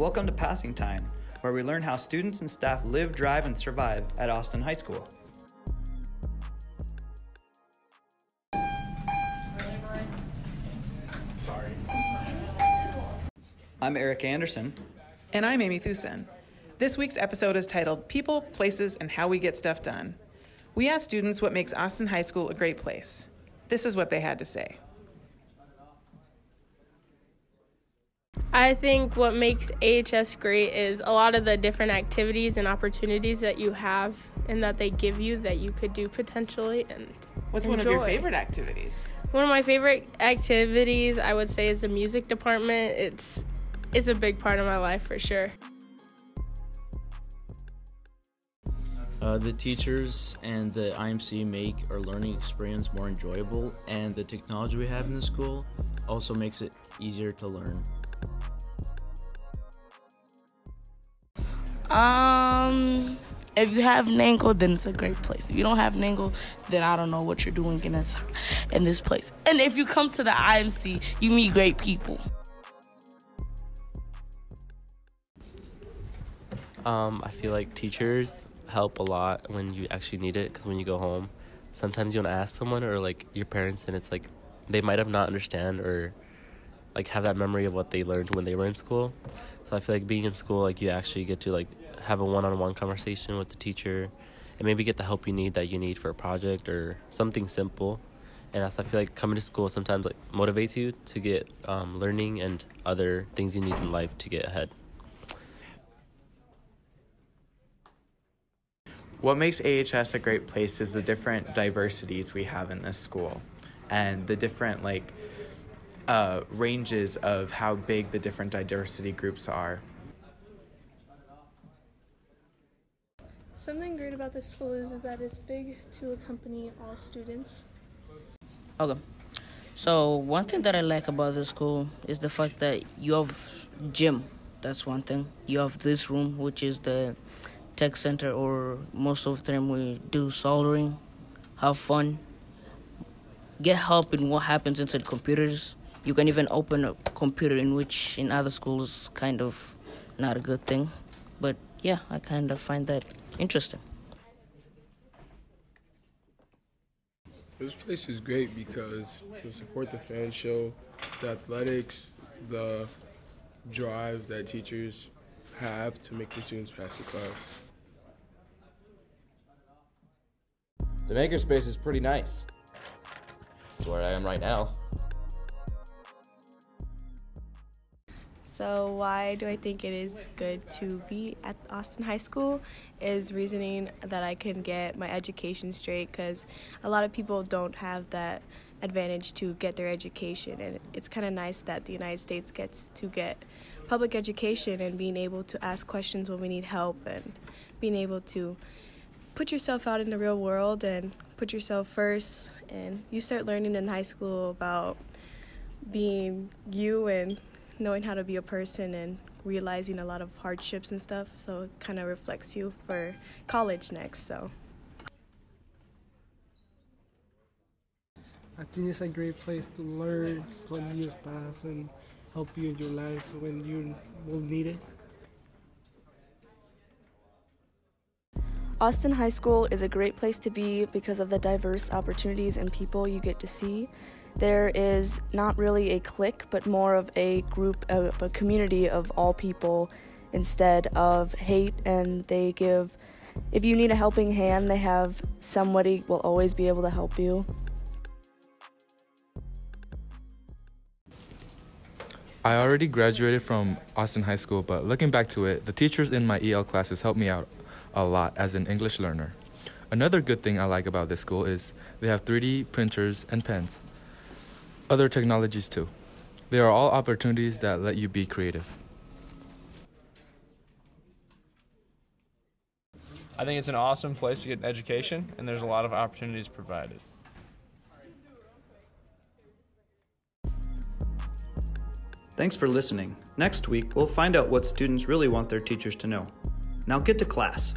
Welcome to Passing Time, where we learn how students and staff live, drive, and survive at Austin High School. I'm Eric Anderson. And I'm Amy Thusen. This week's episode is titled People, Places, and How We Get Stuff Done. We asked students what makes Austin High School a great place. This is what they had to say. I think what makes AHS great is a lot of the different activities and opportunities that you have and that they give you that you could do potentially and What's one of your favorite activities? One of my favorite activities I would say is the music department. It's it's a big part of my life for sure. Uh, the teachers and the IMC make our learning experience more enjoyable, and the technology we have in the school also makes it easier to learn. Um, if you have Nango, then it's a great place. If you don't have Nango, then I don't know what you're doing in this in this place. And if you come to the IMC, you meet great people. Um, I feel like teachers help a lot when you actually need it because when you go home, sometimes you want to ask someone or like your parents, and it's like they might have not understand or like have that memory of what they learned when they were in school. So I feel like being in school, like you actually get to like have a one-on-one conversation with the teacher, and maybe get the help you need that you need for a project or something simple. And that's I feel like coming to school sometimes like motivates you to get um, learning and other things you need in life to get ahead. What makes AHS a great place is the different diversities we have in this school and the different like uh, ranges of how big the different diversity groups are. Something great about this school is, is that it's big to accompany all students. Okay. So one thing that I like about this school is the fact that you have gym. That's one thing. You have this room, which is the tech center, or most of the time we do soldering, have fun, get help in what happens inside computers. You can even open a computer in which in other schools kind of not a good thing. But yeah, I kind of find that interesting. This place is great because the support the fan show, the athletics, the drive that teachers have to make the students pass the class. The makerspace is pretty nice. It's where I am right now. So, why do I think it is good to be at Austin High School? Is reasoning that I can get my education straight because a lot of people don't have that advantage to get their education, and it's kind of nice that the United States gets to get public education and being able to ask questions when we need help and being able to put yourself out in the real world and put yourself first. And you start learning in high school about being you and knowing how to be a person and realizing a lot of hardships and stuff. So it kind of reflects you for college next. So. I think it's a great place to learn some new stuff and help you in your life when you will need it. Austin High School is a great place to be because of the diverse opportunities and people you get to see. There is not really a clique, but more of a group, a community of all people instead of hate, and they give. If you need a helping hand, they have somebody will always be able to help you. I already graduated from Austin High School, but looking back to it, the teachers in my EL classes helped me out a lot as an English learner. Another good thing I like about this school is they have 3D printers and pens. Other technologies too. They are all opportunities that let you be creative. I think it's an awesome place to get an education, and there's a lot of opportunities provided. Thanks for listening. Next week, we'll find out what students really want their teachers to know. Now get to class.